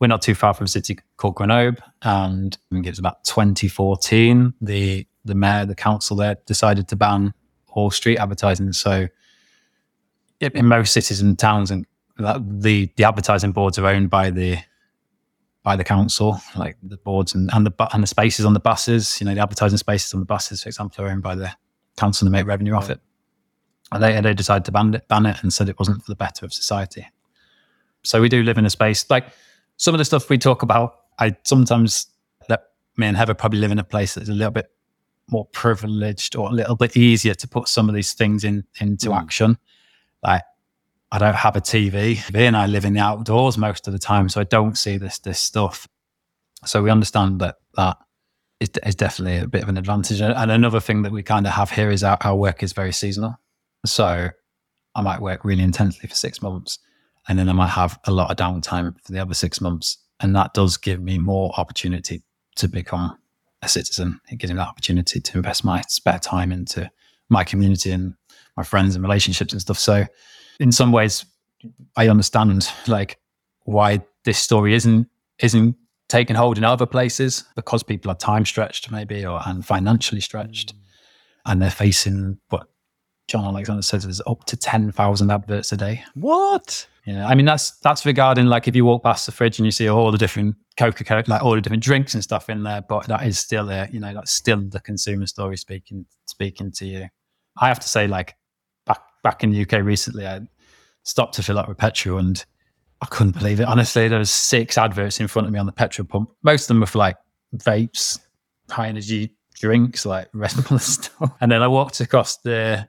we're not too far from a city called Grenoble, and I think it was about 2014. The the mayor, the council there, decided to ban all street advertising. So, in most cities and towns, and the the advertising boards are owned by the by the council, like the boards and, and the and the spaces on the buses. You know, the advertising spaces on the buses, for example, are owned by the council to make revenue off it. And they they decided to ban it, ban it, and said it wasn't for the better of society. So we do live in a space like some of the stuff we talk about, I sometimes let me and Heather probably live in a place that's a little bit more privileged or a little bit easier to put some of these things in into mm. action. Like I don't have a TV, and I live in the outdoors most of the time, so I don't see this this stuff. So we understand that that is, is definitely a bit of an advantage. And another thing that we kind of have here is our, our work is very seasonal. So I might work really intensely for six months, and then I might have a lot of downtime for the other six months. And that does give me more opportunity to become a citizen. It gives me that opportunity to invest my spare time into my community and my friends and relationships and stuff. So, in some ways, I understand like why this story isn't isn't taking hold in other places because people are time stretched maybe or and financially stretched, mm. and they're facing what Jon Alexander says is up to 10,000 adverts a day. What? Yeah. I mean, that's that's regarding like if you walk past the fridge and you see all the different Coca Cola, like all the different drinks and stuff in there, but that is still a, you know, that's still the consumer story speaking speaking to you. I have to say, like back back in the UK recently, I stopped to fill up with petrol and I couldn't believe it. Honestly, there was six adverts in front of me on the petrol pump. Most of them were for like vapes, high energy drinks, like Red Bull stuff. And then I walked across the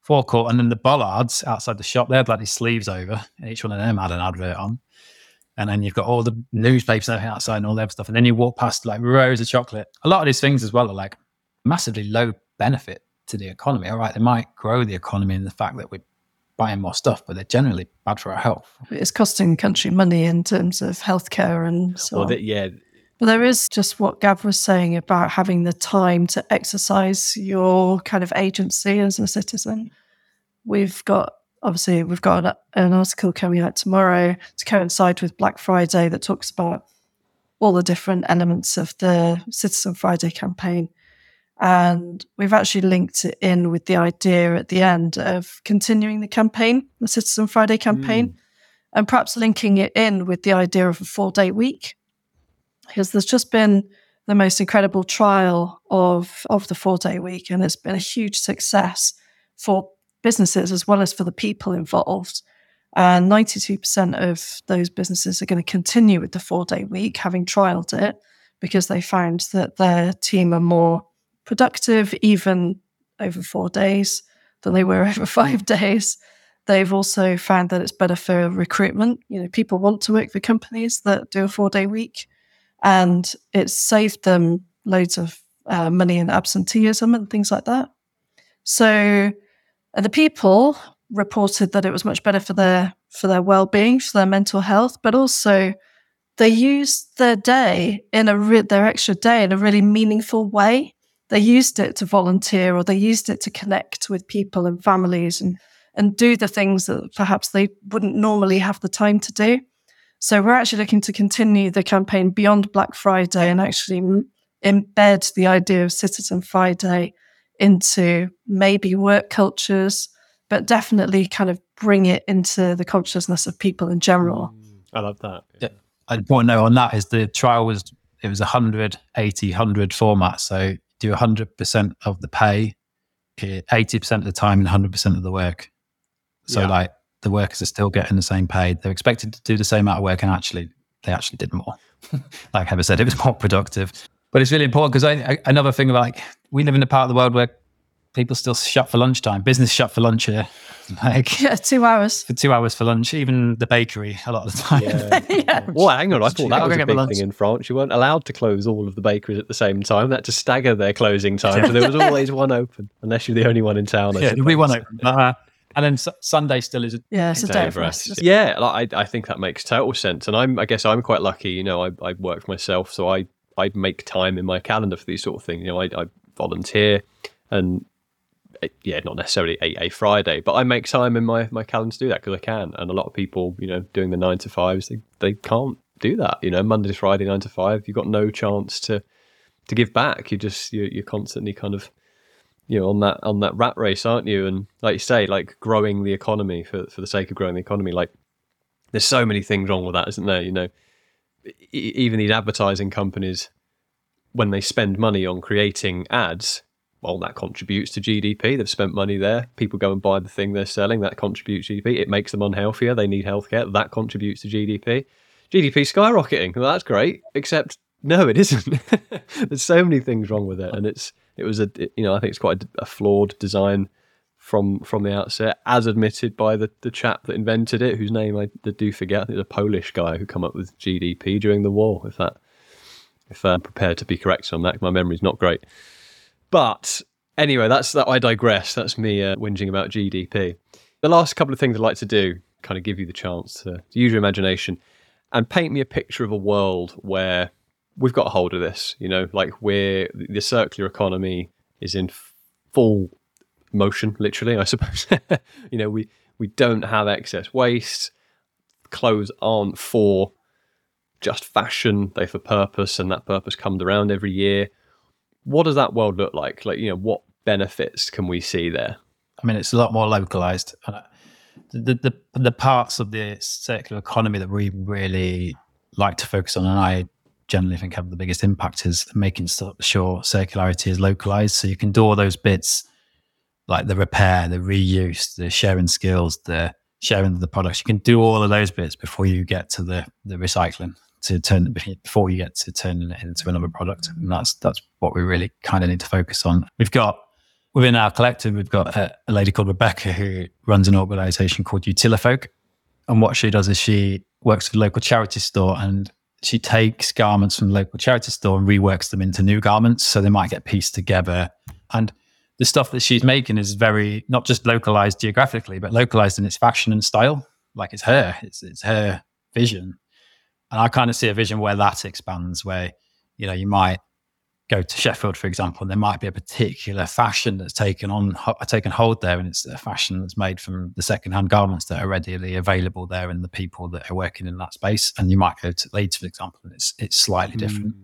forecourt, and then the bollards outside the shop, they had like these sleeves over, and each one of them had an advert on. And then you've got all the newspapers outside and all that stuff. And then you walk past like rows of chocolate. A lot of these things as well are like massively low benefit to the economy. All right, they might grow the economy in the fact that we're buying more stuff, but they're generally bad for our health. It's costing the country money in terms of healthcare and so well, on. yeah. But there is just what Gav was saying about having the time to exercise your kind of agency as a citizen we've got obviously we've got an, an article coming out tomorrow to coincide with Black Friday that talks about all the different elements of the Citizen Friday campaign. And we've actually linked it in with the idea at the end of continuing the campaign, the Citizen Friday campaign, mm. and perhaps linking it in with the idea of a four day week. Because there's just been the most incredible trial of, of the four day week, and it's been a huge success for businesses as well as for the people involved. And 92% of those businesses are going to continue with the four day week, having trialed it, because they found that their team are more productive, even over four days, than they were over five days. They've also found that it's better for recruitment. You know, people want to work for companies that do a four day week, and it's saved them loads of uh, money in absenteeism and things like that. So, uh, the people reported that it was much better for their for their well-being, for their mental health, but also they used their day in a re- their extra day in a really meaningful way. They used it to volunteer, or they used it to connect with people and families, and and do the things that perhaps they wouldn't normally have the time to do. So we're actually looking to continue the campaign beyond Black Friday and actually embed the idea of Citizen Friday into maybe work cultures, but definitely kind of bring it into the consciousness of people in general. I love that. Yeah. I'd point to note on that is the trial was it was 180 100 format so do 100% of the pay eh, 80% of the time and 100% of the work. So yeah. like the workers are still getting the same pay. They're expected to do the same amount of work and actually they actually did more. Like Heather said it was more productive. But it's really important because another thing like we live in a part of the world where people still shut for lunchtime. Business shut for lunch here. Like yeah, two hours for two hours for lunch. Even the bakery a lot of the time. Yeah. yeah. Well, hang on. I thought that was a big thing in France. You weren't allowed to close all of the bakeries at the same time. That to stagger their closing time. So there was always one open, unless you're the only one in town. I yeah, we one open. Uh, and then Sunday still is. A yeah, it's a day, for us. Yeah, like, I, I think that makes total sense, and I'm. I guess I'm quite lucky. You know, I, I work for myself, so I I make time in my calendar for these sort of things. You know, I, I volunteer, and yeah, not necessarily a, a Friday, but I make time in my, my calendar to do that because I can. And a lot of people, you know, doing the nine to fives, they, they can't do that. You know, Monday to Friday, nine to five, you've got no chance to to give back. You just you're, you're constantly kind of you know on that on that rat race, aren't you? And like you say, like growing the economy for for the sake of growing the economy. Like there's so many things wrong with that, isn't there? You know, even these advertising companies when they spend money on creating ads well, that contributes to GDP. They've spent money there. People go and buy the thing they're selling. That contributes GDP. It makes them unhealthier. They need healthcare. That contributes to GDP. GDP skyrocketing. Well, that's great. Except no, it isn't. There's so many things wrong with it, and it's it was a you know I think it's quite a, a flawed design from from the outset, as admitted by the, the chap that invented it, whose name I do forget. I think a Polish guy who come up with GDP during the war. If that if I'm prepared to be corrected on that, my memory's not great. But anyway, that's that. I digress. That's me uh, whinging about GDP. The last couple of things I'd like to do, kind of give you the chance to, to use your imagination and paint me a picture of a world where we've got a hold of this. You know, like we're the circular economy is in full motion, literally. I suppose. you know, we we don't have excess waste. Clothes aren't for just fashion; they're for purpose, and that purpose comes around every year what does that world look like? Like, you know, what benefits can we see there? I mean, it's a lot more localized. Uh, the, the, the parts of the circular economy that we really like to focus on, and I generally think have the biggest impact, is making sure circularity is localized. So you can do all those bits like the repair, the reuse, the sharing skills, the sharing of the products. You can do all of those bits before you get to the the recycling to turn before you get to turning it into another product. And that's that's what we really kind of need to focus on. We've got within our collective, we've got a, a lady called Rebecca who runs an organization called Utilifolk. And what she does is she works with a local charity store and she takes garments from the local charity store and reworks them into new garments. So they might get pieced together. And the stuff that she's making is very not just localized geographically, but localized in its fashion and style. Like it's her, it's it's her vision. And I kind of see a vision where that expands, where you know you might go to Sheffield, for example, and there might be a particular fashion that's taken on taken hold there, and it's a fashion that's made from the secondhand garments that are readily available there, and the people that are working in that space. And you might go to Leeds, for example, and it's it's slightly different. Mm.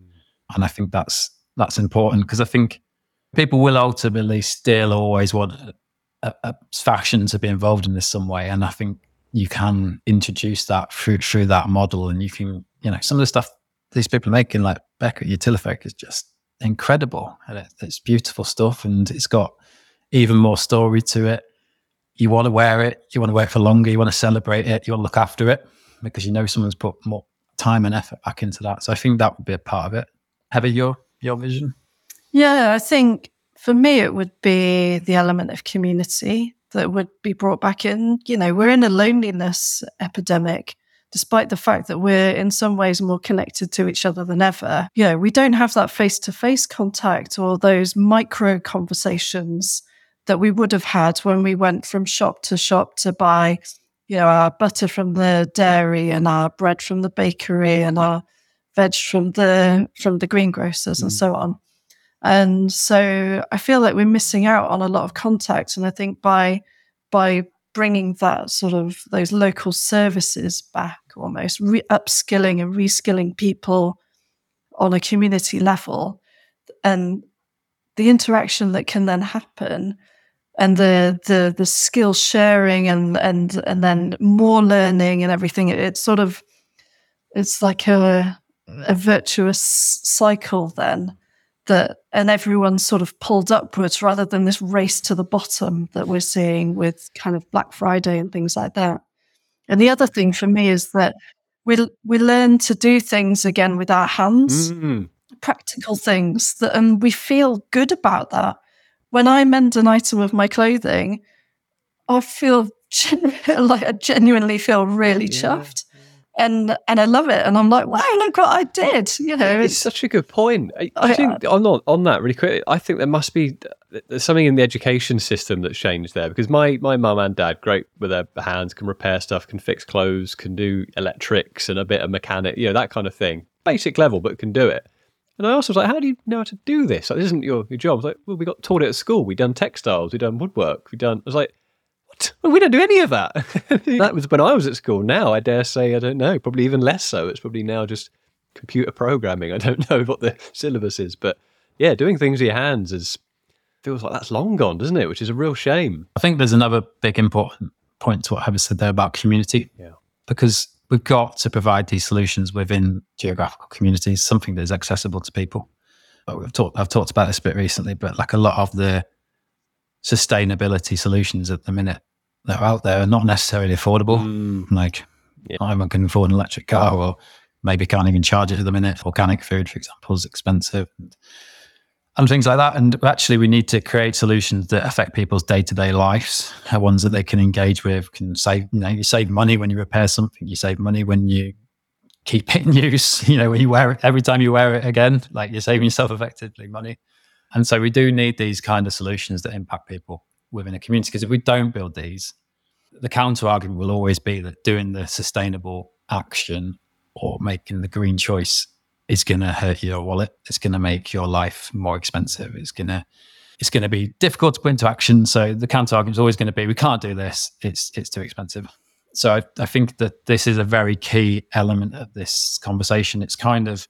And I think that's that's important because I think people will ultimately still always want a, a fashion to be involved in this some way, and I think you can introduce that through through that model, and you can you know some of the stuff these people are making, like Becca Utilifake, is just incredible. And it, it's beautiful stuff and it's got even more story to it. You want to wear it, you want to wear it for longer, you want to celebrate it, you want to look after it because you know someone's put more time and effort back into that. So I think that would be a part of it. Heather, your your vision? Yeah, I think for me it would be the element of community that would be brought back in. You know, we're in a loneliness epidemic despite the fact that we're in some ways more connected to each other than ever. You know, we don't have that face to face contact or those micro conversations that we would have had when we went from shop to shop to buy, you know, our butter from the dairy and our bread from the bakery and our veg from the from the greengrocers mm. and so on. And so I feel like we're missing out on a lot of contact. And I think by by bringing that sort of those local services back almost re- upskilling and reskilling people on a community level and the interaction that can then happen and the the the skill sharing and and and then more learning and everything it, it's sort of it's like a a virtuous cycle then that and everyone sort of pulled upwards rather than this race to the bottom that we're seeing with kind of Black Friday and things like that. And the other thing for me is that we we learn to do things again with our hands, mm. practical things that, and we feel good about that. When I mend an item of my clothing, I feel like I genuinely feel really yeah. chuffed and and I love it. And I'm like, wow, look what I did. You know, it's, it's such a good point. I, I think uh, on on that really quick, I think there must be there's something in the education system that's changed there because my my mum and dad, great with their hands, can repair stuff, can fix clothes, can do electrics and a bit of mechanic, you know, that kind of thing, basic level, but can do it. And I also was like, how do you know how to do this? Like, this isn't your, your job. I was like, well, we got taught it at school. We done textiles. We done woodwork. We done. I was like, what? We don't do any of that. that was when I was at school. Now, I dare say, I don't know, probably even less so. It's probably now just computer programming. I don't know what the syllabus is, but yeah, doing things with your hands is feels like that's long gone, doesn't it? Which is a real shame. I think there's another big important point to what Heather said there about community. Yeah. Because we've got to provide these solutions within geographical communities, something that is accessible to people. But we've talked I've talked about this a bit recently, but like a lot of the sustainability solutions at the minute that are out there are not necessarily affordable. Mm. Like yeah. I can afford an electric car or maybe can't even charge it at the minute. Organic food, for example, is expensive and, and things like that. And actually, we need to create solutions that affect people's day to day lives, uh, ones that they can engage with, can save, you know, you save money when you repair something, you save money when you keep it in use, you know, when you wear it, every time you wear it again, like you're saving yourself effectively money. And so we do need these kind of solutions that impact people within a community. Because if we don't build these, the counter argument will always be that doing the sustainable action or making the green choice is going to hurt your wallet. It's going to make your life more expensive. It's going to it's going to be difficult to put into action. So the counter argument is always going to be, we can't do this. It's it's too expensive. So I, I think that this is a very key element of this conversation. It's kind of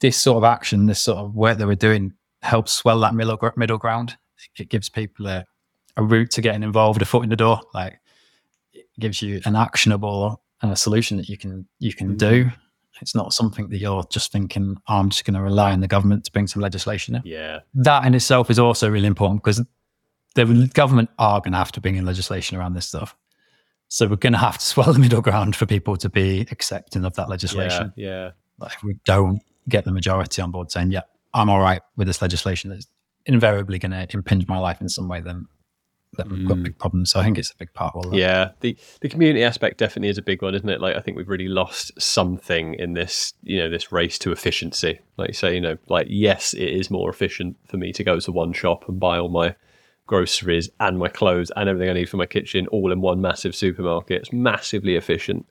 this sort of action, this sort of work that we're doing helps swell that middle middle ground. It gives people a, a route to getting involved, a foot in the door. Like it gives you an actionable and a solution that you can you can do. Mm-hmm. It's not something that you're just thinking, oh, I'm just going to rely on the government to bring some legislation in. Yeah. That in itself is also really important because the government are going to have to bring in legislation around this stuff. So we're going to have to swell the middle ground for people to be accepting of that legislation. Yeah. yeah. Like if we don't get the majority on board saying, yeah, I'm all right with this legislation that's invariably going to impinge my life in some way, then then we've got mm. big problems. So I think it's a big part of all that. Yeah, the the community aspect definitely is a big one, isn't it? Like I think we've really lost something in this, you know, this race to efficiency. Like you say, you know, like yes, it is more efficient for me to go to one shop and buy all my groceries and my clothes and everything I need for my kitchen all in one massive supermarket. It's massively efficient,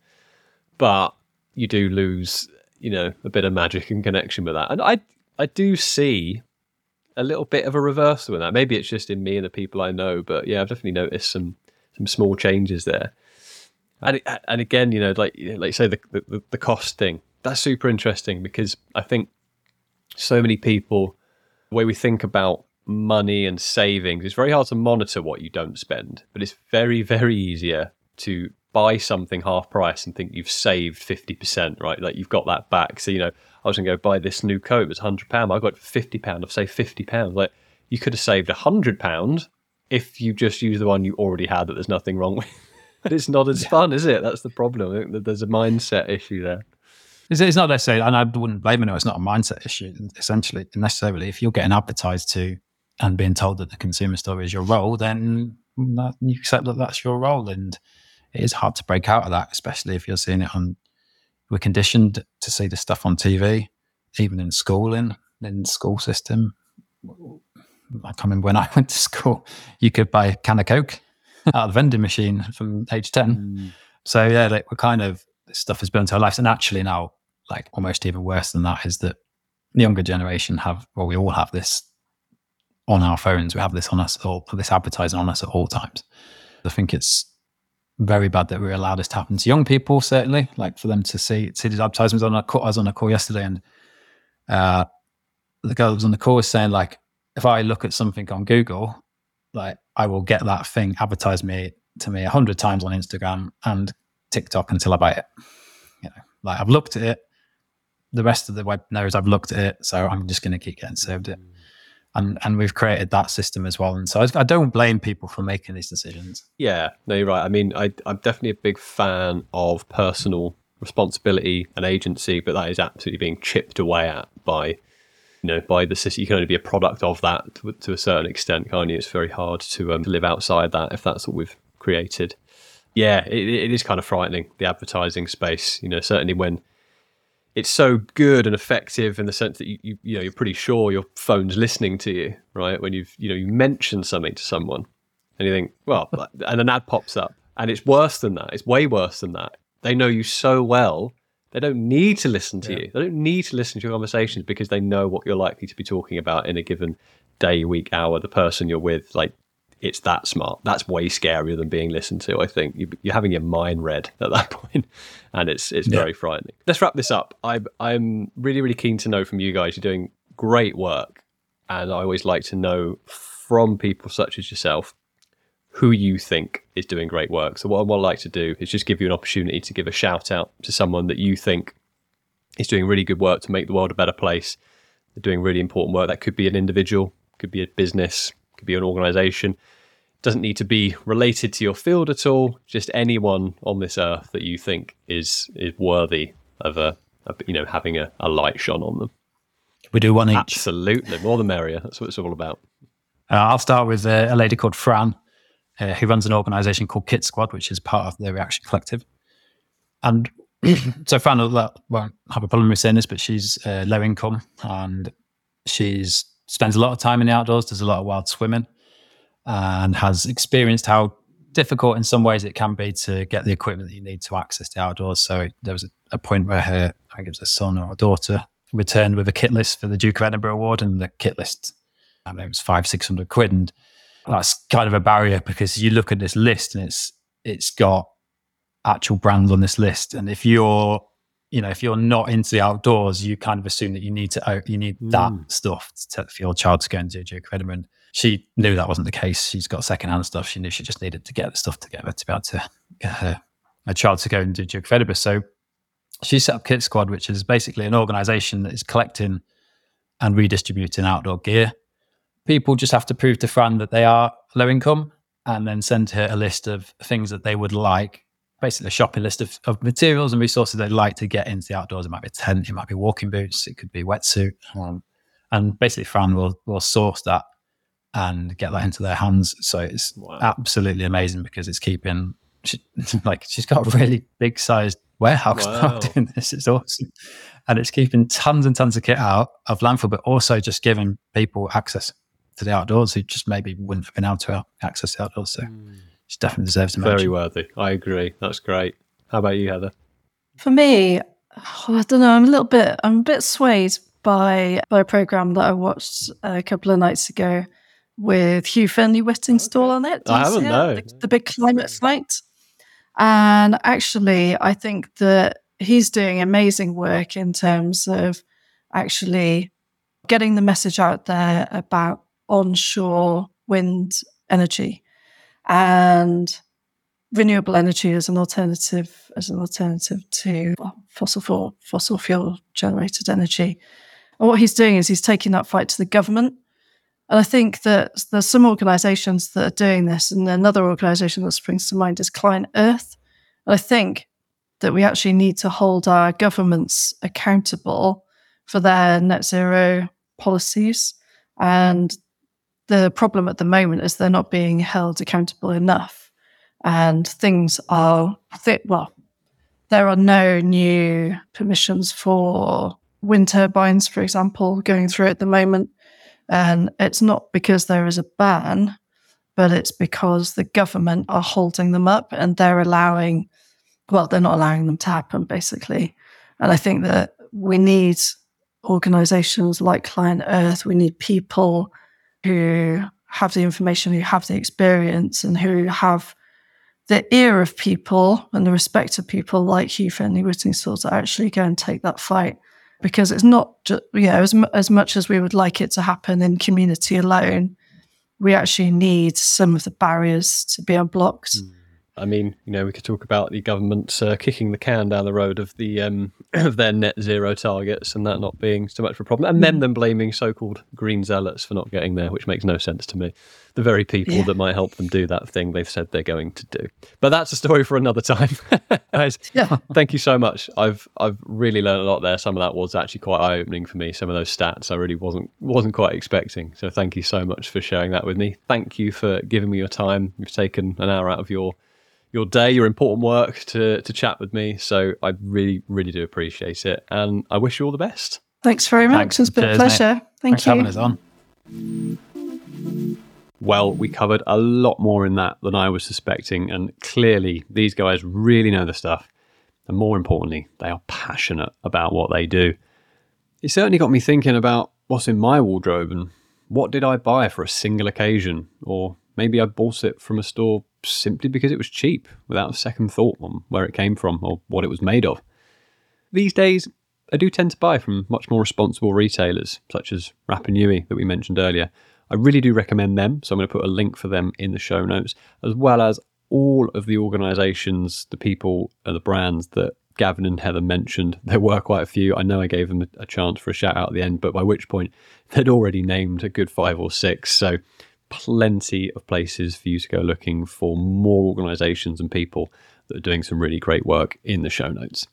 but you do lose, you know, a bit of magic and connection with that. And I I do see a little bit of a reversal in that. Maybe it's just in me and the people I know, but yeah, I've definitely noticed some some small changes there. And and again, you know, like like say the, the the cost thing. That's super interesting because I think so many people, the way we think about money and savings, it's very hard to monitor what you don't spend, but it's very very easier to buy something half price and think you've saved 50%, right? Like you've got that back. So, you know, I was going to go buy this new coat, it was £100. I got it for £50. I've saved £50. Like you could have saved £100 if you just use the one you already had that there's nothing wrong with. but it's not as fun, is it? That's the problem. There's a mindset issue there. It's, not necessarily, and I wouldn't blame it. It's not a mindset issue, essentially, necessarily. If you're getting advertised to and being told that the consumer story is your role, then that, you accept that that's your role. And it is hard to break out of that, especially if you're seeing it on. We're conditioned to see the stuff on TV, even in schooling, in the school system. I remember when I went to school, you could buy a can of Coke out of the vending machine from age 10. Mm. So, yeah, like we're kind of, this stuff has built into our lives. And actually, now, like almost even worse than that, is that the younger generation have, well, we all have this on our phones. We have this on us, or this advertising on us at all times. I think it's very bad that we allow this to happen to young people. Certainly, like for them to see see these advertisements on a call. I was on a call yesterday, and uh, the girl was on the call was saying like, if I look at something on Google, like I will get that thing advertised me to me a hundred times on Instagram and TikTok until I buy it. You know, like I've looked at it. The rest of the web knows I've looked at it, so I'm just going to keep getting served it and and we've created that system as well. And so I, I, don't blame people for making these decisions. Yeah, no, you're right. I mean, I, I'm definitely a big fan of personal responsibility and agency, but that is absolutely being chipped away at by you know by the system. You can only be a product of that to, to a certain extent, can't you? It's very hard to, um, live outside that if that's what we've created. Yeah, it, it is kind of frightening the advertising space. You know, certainly when it's so good and effective in the sense that you, you you know you're pretty sure your phone's listening to you, right? When you've you know you mention something to someone, and you think, well, and an ad pops up, and it's worse than that. It's way worse than that. They know you so well, they don't need to listen to yeah. you. They don't need to listen to your conversations because they know what you're likely to be talking about in a given day, week, hour. The person you're with, like it's that smart. That's way scarier than being listened to. I think you're having your mind read at that point, and it's it's yeah. very frightening. Let's wrap this up. I I'm really really keen to know from you guys. You're doing great work, and I always like to know from people such as yourself who you think is doing great work. So what I would like to do is just give you an opportunity to give a shout out to someone that you think is doing really good work to make the world a better place. They're doing really important work. That could be an individual, could be a business, could be an organization. Doesn't need to be related to your field at all. Just anyone on this earth that you think is is worthy of a, you know having a, a, light shone on them. We do one each. Absolutely. More the merrier. That's what it's all about. Uh, i'll start with uh, a lady called fran uh, who runs an organization called kit squad which is part of the Re-Action collective. And so fran won't have a problem with saying this but she's uh, low income and she's spends a lot of time in the outdoors, does a lot of wild swimming, and has experienced how difficult in some ways it can be to get the equipment that you need to access the outdoors. So there was a, a point where her, I think it was a son or a daughter, returned with a kit list for the Duke of Edinburgh Award, and the kit list, I mean, it was five, six hundred quid, and that's kind of a barrier because you look at this list and it's it's got actual brands on this list, and if you're you know, if you're not into the outdoors, you kind of assume that you need to you need mm. that stuff to, for your child to go and do Duke Edinburgh. She knew that wasn't the case. She's got secondhand stuff. She knew she just needed to get the stuff together to be able to get her, a child to go and do Duke. So she set up Kit Squad, which is basically an organization that is collecting and redistributing outdoor gear. People just have to prove to Fran that they are low income and then send her a list of things that they would like basically a shopping list of, of materials and resources they'd like to get into the outdoors. It might be a tent, it might be walking boots, it could be wetsuit. Um, and basically, Fran will, will source that and get that into their hands. So it's wow. absolutely amazing because it's keeping, she, like, she's got a really big sized warehouse wow. doing this. It's awesome. And it's keeping tons and tons of kit out of landfill, but also just giving people access to the outdoors who just maybe wouldn't have been able to access the outdoors. So. Mm she definitely deserves a mention. Very worthy. I agree. That's great. How about you, Heather? For me, oh, I don't know. I'm a little bit. I'm a bit swayed by by a program that I watched a couple of nights ago with Hugh Fearnley Whittingstall oh, on it. Did I haven't, see it? no. The, the big climate fight. And actually, I think that he's doing amazing work in terms of actually getting the message out there about onshore wind energy and renewable energy as an alternative as an alternative to fossil fuel fossil fuel generated energy. And what he's doing is he's taking that fight to the government. And I think that there's some organizations that are doing this, and another organization that springs to mind is Client Earth. And I think that we actually need to hold our governments accountable for their net zero policies. And the problem at the moment is they're not being held accountable enough. And things are, th- well, there are no new permissions for wind turbines, for example, going through at the moment. And it's not because there is a ban, but it's because the government are holding them up and they're allowing, well, they're not allowing them to happen, basically. And I think that we need organizations like Client Earth, we need people who have the information, who have the experience, and who have the ear of people and the respect of people like Hugh Fearnley Whittingstall to actually go and take that fight. Because it's not just, you know, as, as much as we would like it to happen in community alone, we actually need some of the barriers to be unblocked. Mm. I mean, you know, we could talk about the government uh, kicking the can down the road of the um, of their net zero targets and that not being so much of a problem, and then them blaming so-called green zealots for not getting there, which makes no sense to me. The very people Yeah. that might help them do that thing they've said they're going to do. But that's a story for another time. Guys, Yeah. thank you so much. I've I've really learned a lot there. Some of that was actually quite eye opening for me. Some of those stats I really wasn't wasn't quite expecting. So thank you so much for sharing that with me. Thank you for giving me your time. You've taken an hour out of your your day, your important work to to chat with me. So I really really do appreciate it, and I wish you all the best. Thanks very much. Thanks. It's been Cheers, a mate. pleasure. Thank Thanks for having us on. Well, we covered a lot more in that than I was suspecting, and clearly these guys really know the stuff. And more importantly, they are passionate about what they do. It certainly got me thinking about what's in my wardrobe and what did I buy for a single occasion, or maybe I bought it from a store simply because it was cheap without a second thought on where it came from or what it was made of. These days, I do tend to buy from much more responsible retailers, such as Rapanui that we mentioned earlier. I really do recommend them, so I'm going to put a link for them in the show notes, as well as all of the organisations, the people, and the brands that Gavin and Heather mentioned. There were quite a few. I know I gave them a, a chance for a shout out at the end, but by which point they'd already named a good five or six. So plenty of places for you to go looking for more organisations and people that are doing some really great work in the show notes.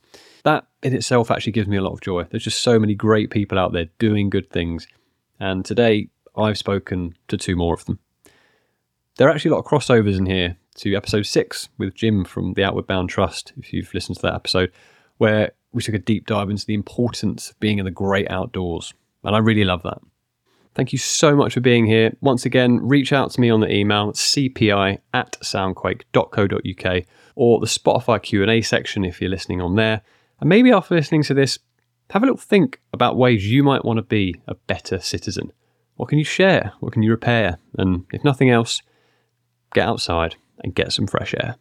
That in itself actually gives me a lot of joy. There's just so many great people out there doing good things. And today I've spoken to two more of them. There are actually a lot of crossovers in here to episode six with Jim from the Outward Bound Trust, if you've listened to that episode, where we took a deep dive into the importance of being in the great outdoors. And I really love that. Thank you so much for being here. Once again, reach out to me on the email cpi at soundquake.co.uk or the Spotify Q&A section if you're listening on there. And maybe after listening to this, have a little think about ways you might want to be a better citizen. What can you share? What can you repair? And if nothing else, get outside and get some fresh air.